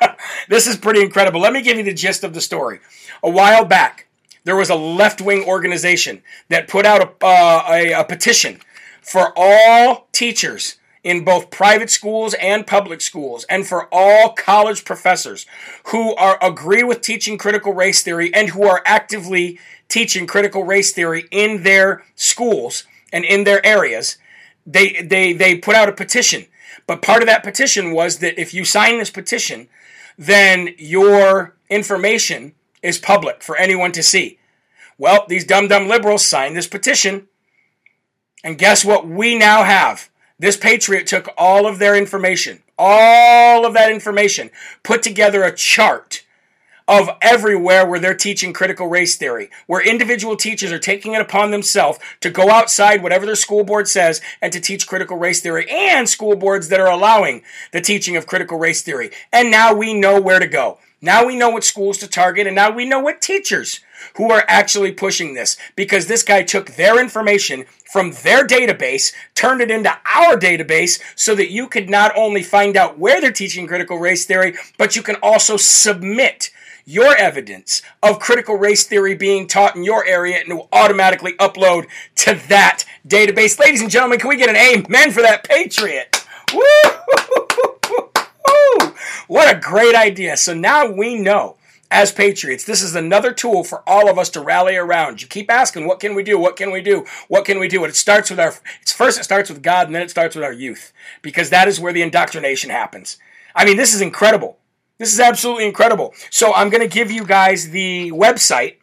this is pretty incredible. Let me give you the gist of the story. A while back, there was a left wing organization that put out a, uh, a, a petition for all teachers in both private schools and public schools and for all college professors who are agree with teaching critical race theory and who are actively teaching critical race theory in their schools and in their areas they they they put out a petition but part of that petition was that if you sign this petition then your information is public for anyone to see. Well, these dumb dumb liberals signed this petition. And guess what we now have? This patriot took all of their information, all of that information, put together a chart of everywhere where they're teaching critical race theory, where individual teachers are taking it upon themselves to go outside whatever their school board says and to teach critical race theory, and school boards that are allowing the teaching of critical race theory. And now we know where to go. Now we know what schools to target, and now we know what teachers who are actually pushing this because this guy took their information from their database, turned it into our database so that you could not only find out where they're teaching critical race theory, but you can also submit your evidence of critical race theory being taught in your area and it will automatically upload to that database. Ladies and gentlemen, can we get an amen for that patriot? Woo! What a great idea. So now we know as patriots, this is another tool for all of us to rally around. You keep asking, what can we do? What can we do? What can we do? And it starts with our, it's first it starts with God and then it starts with our youth because that is where the indoctrination happens. I mean, this is incredible. This is absolutely incredible. So I'm going to give you guys the website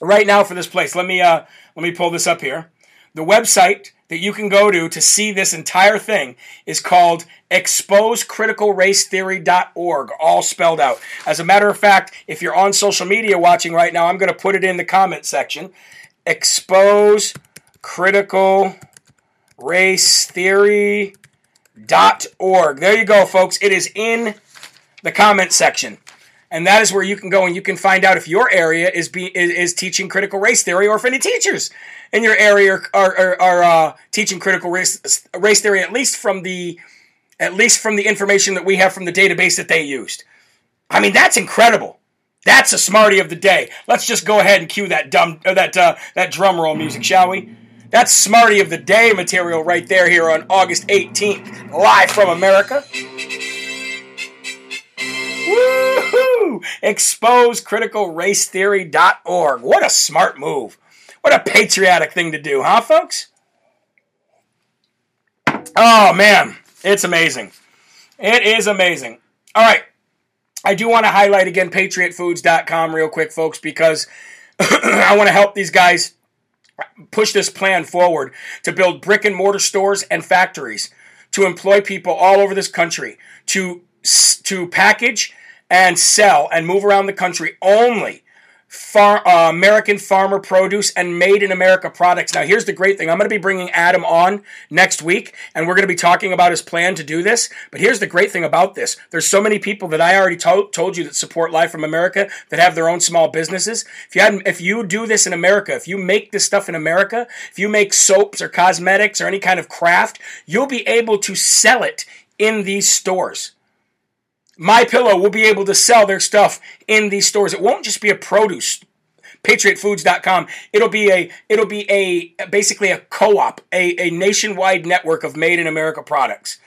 right now for this place. Let me uh, let me pull this up here. The website that you can go to to see this entire thing is called exposecriticalracetheory.org, all spelled out. As a matter of fact, if you're on social media watching right now, I'm going to put it in the comment section. Expose critical race theory.org. There you go, folks. It is in the comment section. And that is where you can go and you can find out if your area is be, is, is teaching critical race theory or if any teachers in your area are, are, are uh, teaching critical race, race theory, at least from the at least from the information that we have from the database that they used. I mean, that's incredible. That's a smarty of the day. Let's just go ahead and cue that dumb uh, that uh, that drum roll music, shall we? That's smarty of the day material right there here on August 18th, live from America. Woohoo! ExposeCriticalRaceTheory.org. What a smart move. What a patriotic thing to do, huh, folks? Oh, man. It's amazing. It is amazing. All right. I do want to highlight again patriotfoods.com real quick, folks, because I want to help these guys push this plan forward to build brick and mortar stores and factories to employ people all over this country to to package and sell and move around the country only far, uh, American farmer produce and made in America products. Now, here's the great thing. I'm going to be bringing Adam on next week, and we're going to be talking about his plan to do this. But here's the great thing about this. There's so many people that I already to- told you that support Live from America that have their own small businesses. If you had, if you do this in America, if you make this stuff in America, if you make soaps or cosmetics or any kind of craft, you'll be able to sell it in these stores. My Pillow will be able to sell their stuff in these stores. It won't just be a produce. Patriotfoods.com it'll be a it'll be a basically a co-op a, a nationwide network of made in america products.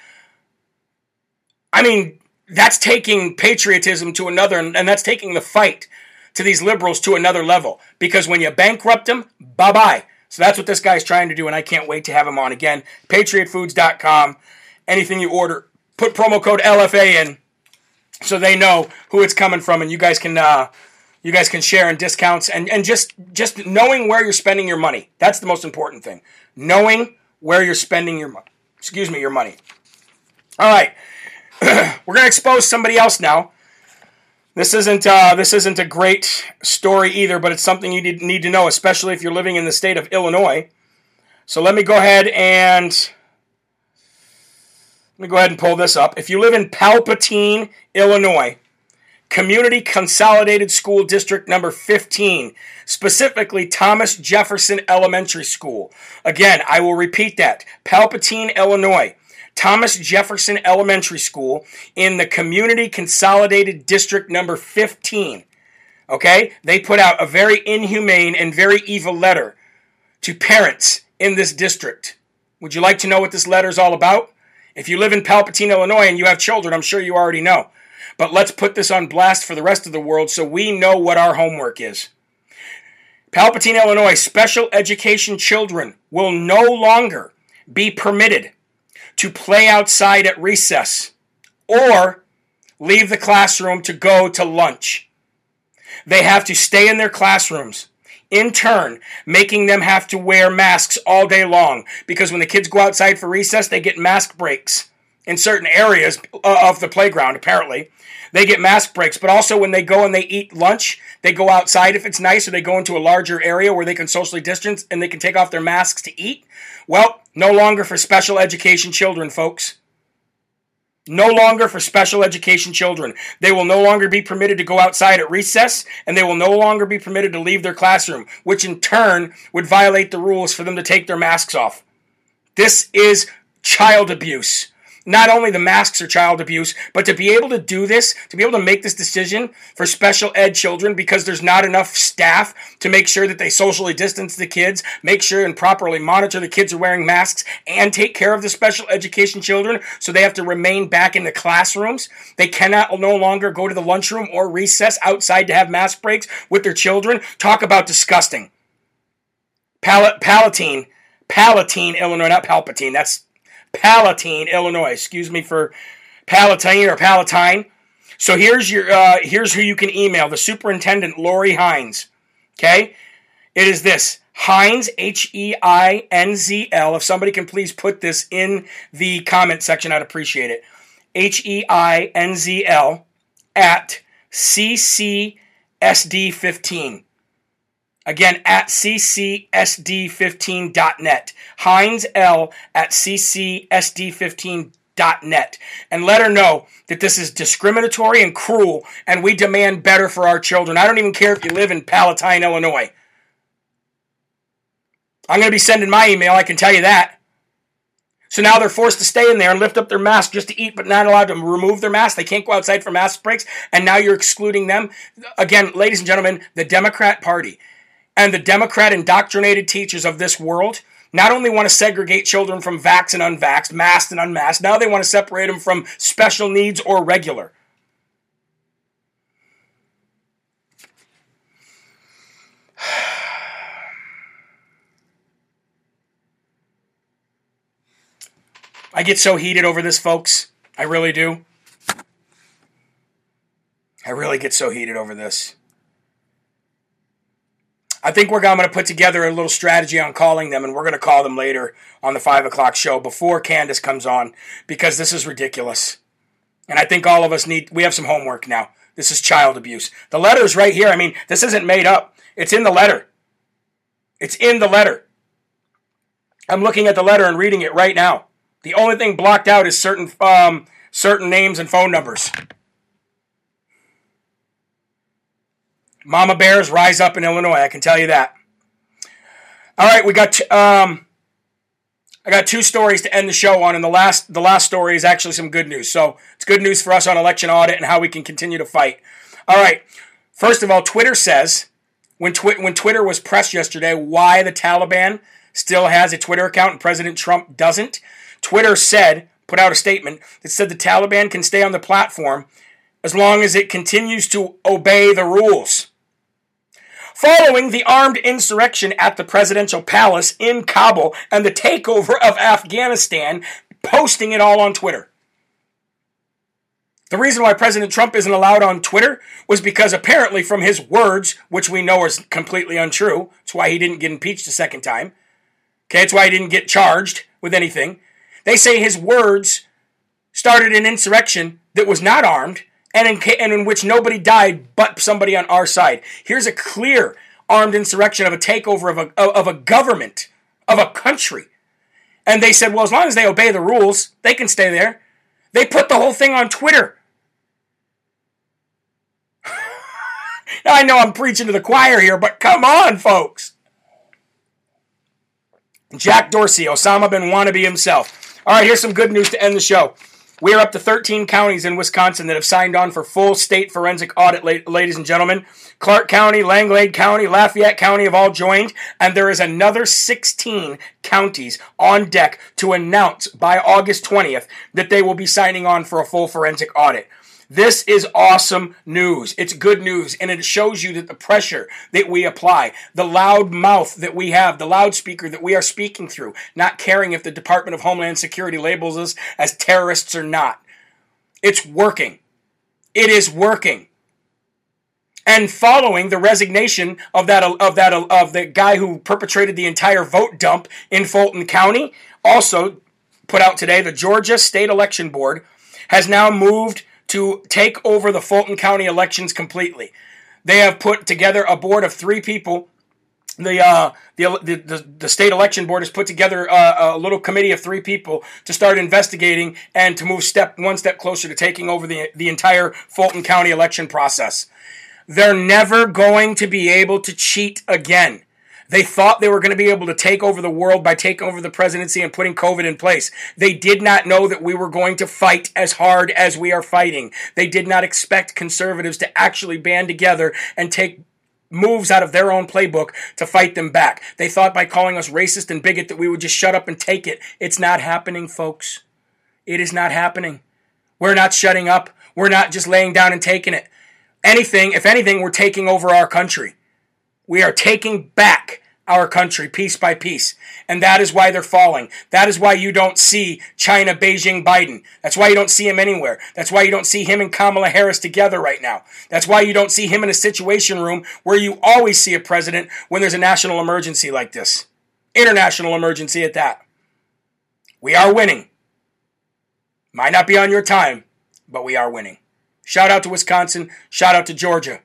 I mean that's taking patriotism to another and that's taking the fight to these liberals to another level. Because when you bankrupt them bye-bye. So that's what this guy's trying to do and i can't wait to have him on again. Patriotfoods.com anything you order put promo code lfa in so they know who it's coming from, and you guys can uh, you guys can share in discounts and and just just knowing where you're spending your money. That's the most important thing. Knowing where you're spending your money. Excuse me, your money. All right, we're gonna expose somebody else now. This isn't uh, this isn't a great story either, but it's something you need to know, especially if you're living in the state of Illinois. So let me go ahead and let me go ahead and pull this up. If you live in Palpatine, Illinois, Community Consolidated School District number 15, specifically Thomas Jefferson Elementary School. Again, I will repeat that. Palpatine, Illinois. Thomas Jefferson Elementary School in the Community Consolidated District number 15. Okay? They put out a very inhumane and very evil letter to parents in this district. Would you like to know what this letter is all about? If you live in Palpatine, Illinois, and you have children, I'm sure you already know. But let's put this on blast for the rest of the world so we know what our homework is. Palpatine, Illinois, special education children will no longer be permitted to play outside at recess or leave the classroom to go to lunch. They have to stay in their classrooms in turn, making them have to wear masks all day long. Because when the kids go outside for recess, they get mask breaks in certain areas uh, of the playground, apparently. They get mask breaks, but also when they go and they eat lunch, they go outside if it's nice, or they go into a larger area where they can socially distance and they can take off their masks to eat. Well, no longer for special education children, folks. No longer for special education children. They will no longer be permitted to go outside at recess, and they will no longer be permitted to leave their classroom, which in turn would violate the rules for them to take their masks off. This is child abuse not only the masks are child abuse, but to be able to do this, to be able to make this decision for special ed children because there's not enough staff to make sure that they socially distance the kids, make sure and properly monitor the kids are wearing masks, and take care of the special education children so they have to remain back in the classrooms. They cannot no longer go to the lunchroom or recess outside to have mask breaks with their children. Talk about disgusting. Pal- Palatine, Palatine, Illinois, not Palpatine. That's Palatine, Illinois. Excuse me for Palatine or Palatine. So here's your uh, here's who you can email: the superintendent, Lori Heinz. Okay, it is this Heinz, H E I N Z L. If somebody can please put this in the comment section, I'd appreciate it. H E I N Z L at CCSD15. Again, at ccsd15.net. Heinz L at ccsd15.net. And let her know that this is discriminatory and cruel, and we demand better for our children. I don't even care if you live in Palatine, Illinois. I'm going to be sending my email, I can tell you that. So now they're forced to stay in there and lift up their mask just to eat, but not allowed to remove their mask. They can't go outside for mask breaks, and now you're excluding them. Again, ladies and gentlemen, the Democrat Party and the Democrat indoctrinated teachers of this world not only want to segregate children from vax and unvaxxed, masked and unmasked, now they want to separate them from special needs or regular. I get so heated over this, folks. I really do. I really get so heated over this. I think we're going to put together a little strategy on calling them, and we're going to call them later on the five o'clock show before Kandiss comes on because this is ridiculous. And I think all of us need, we have some homework now. This is child abuse. The letter is right here. I mean, this isn't made up, it's in the letter. It's in the letter. I'm looking at the letter and reading it right now. The only thing blocked out is certain um, certain names and phone numbers. Mama Bears rise up in Illinois. I can tell you that. All right, we got. T- um, I got two stories to end the show on, and the last the last story is actually some good news. So it's good news for us on election audit and how we can continue to fight. All right. First of all, Twitter says when twi- when Twitter was pressed yesterday why the Taliban still has a Twitter account and President Trump doesn't. Twitter said, put out a statement that said the Taliban can stay on the platform as long as it continues to obey the rules. Following the armed insurrection at the presidential palace in Kabul and the takeover of Afghanistan, posting it all on Twitter. The reason why President Trump isn't allowed on Twitter was because apparently, from his words, which we know is completely untrue, it's why he didn't get impeached a second time. Okay, it's why he didn't get charged with anything. They say his words started an insurrection that was not armed and in, and in which nobody died but somebody on our side. Here's a clear armed insurrection of a takeover of a, of a government, of a country. And they said, well, as long as they obey the rules, they can stay there. They put the whole thing on Twitter. now, I know I'm preaching to the choir here, but come on, folks. Jack Dorsey, Osama bin Wannabe himself. All right, here's some good news to end the show. We are up to 13 counties in Wisconsin that have signed on for full state forensic audit, ladies and gentlemen. Clark County, Langlade County, Lafayette County have all joined, and there is another 16 counties on deck to announce by August 20th that they will be signing on for a full forensic audit. This is awesome news. It's good news. And it shows you that the pressure that we apply, the loud mouth that we have, the loudspeaker that we are speaking through, not caring if the Department of Homeland Security labels us as terrorists or not. It's working. It is working. And following the resignation of that of that of the guy who perpetrated the entire vote dump in Fulton County, also put out today, the Georgia State Election Board has now moved to take over the Fulton County elections completely. They have put together a board of three people. The, uh, the, the, the state election board has put together a, a little committee of three people to start investigating and to move step one step closer to taking over the, the entire Fulton County election process. They're never going to be able to cheat again. They thought they were going to be able to take over the world by taking over the presidency and putting COVID in place. They did not know that we were going to fight as hard as we are fighting. They did not expect conservatives to actually band together and take moves out of their own playbook to fight them back. They thought by calling us racist and bigot that we would just shut up and take it. It's not happening, folks. It is not happening. We're not shutting up. We're not just laying down and taking it. Anything, if anything, we're taking over our country. We are taking back our country piece by piece. And that is why they're falling. That is why you don't see China, Beijing, Biden. That's why you don't see him anywhere. That's why you don't see him and Kamala Harris together right now. That's why you don't see him in a situation room where you always see a president when there's a national emergency like this. International emergency at that. We are winning. Might not be on your time, but we are winning. Shout out to Wisconsin. Shout out to Georgia.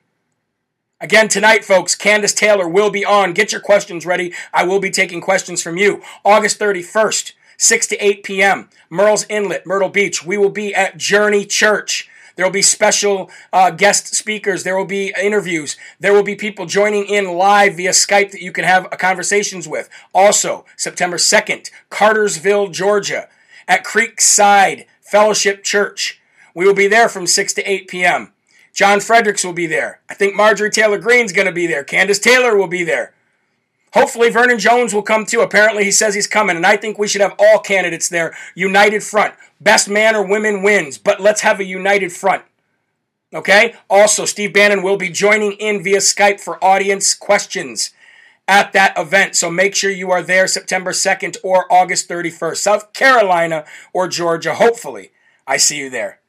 Again, tonight, folks, Kandiss Taylor will be on. Get your questions ready. I will be taking questions from you. August 31st, 6 to 8 p.m., Murrells Inlet, Myrtle Beach. We will be at Journey Church. There will be special uh, guest speakers. There will be interviews. There will be people joining in live via Skype that you can have conversations with. Also, September 2nd, Cartersville, Georgia, at Creekside Fellowship Church. We will be there from 6 to 8 p.m. John Fredericks will be there. I think Marjorie Taylor Greene's going to be there. Kandiss Taylor will be there. Hopefully, Vernon Jones will come too. Apparently, he says he's coming, and I think we should have all candidates there. United front. Best man or women wins, but let's have a united front. Okay? Also, Steve Bannon will be joining in via Skype for audience questions at that event. So make sure you are there September 2nd or August 31st. South Carolina or Georgia, hopefully. I see you there.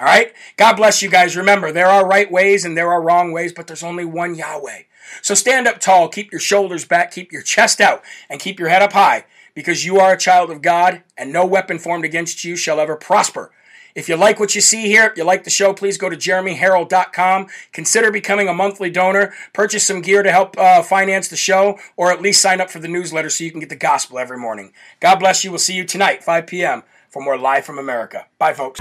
All right? God bless you guys. Remember, there are right ways and there are wrong ways, but there's only one Yahweh. So stand up tall, keep your shoulders back, keep your chest out, and keep your head up high, because you are a child of God, and no weapon formed against you shall ever prosper. If you like what you see here, if you like the show, please go to jeremyherrell.com. Consider becoming a monthly donor. Purchase some gear to help uh, finance the show, or at least sign up for the newsletter so you can get the gospel every morning. God bless you. We'll see you tonight, 5 p.m for more Live from America. Bye, folks.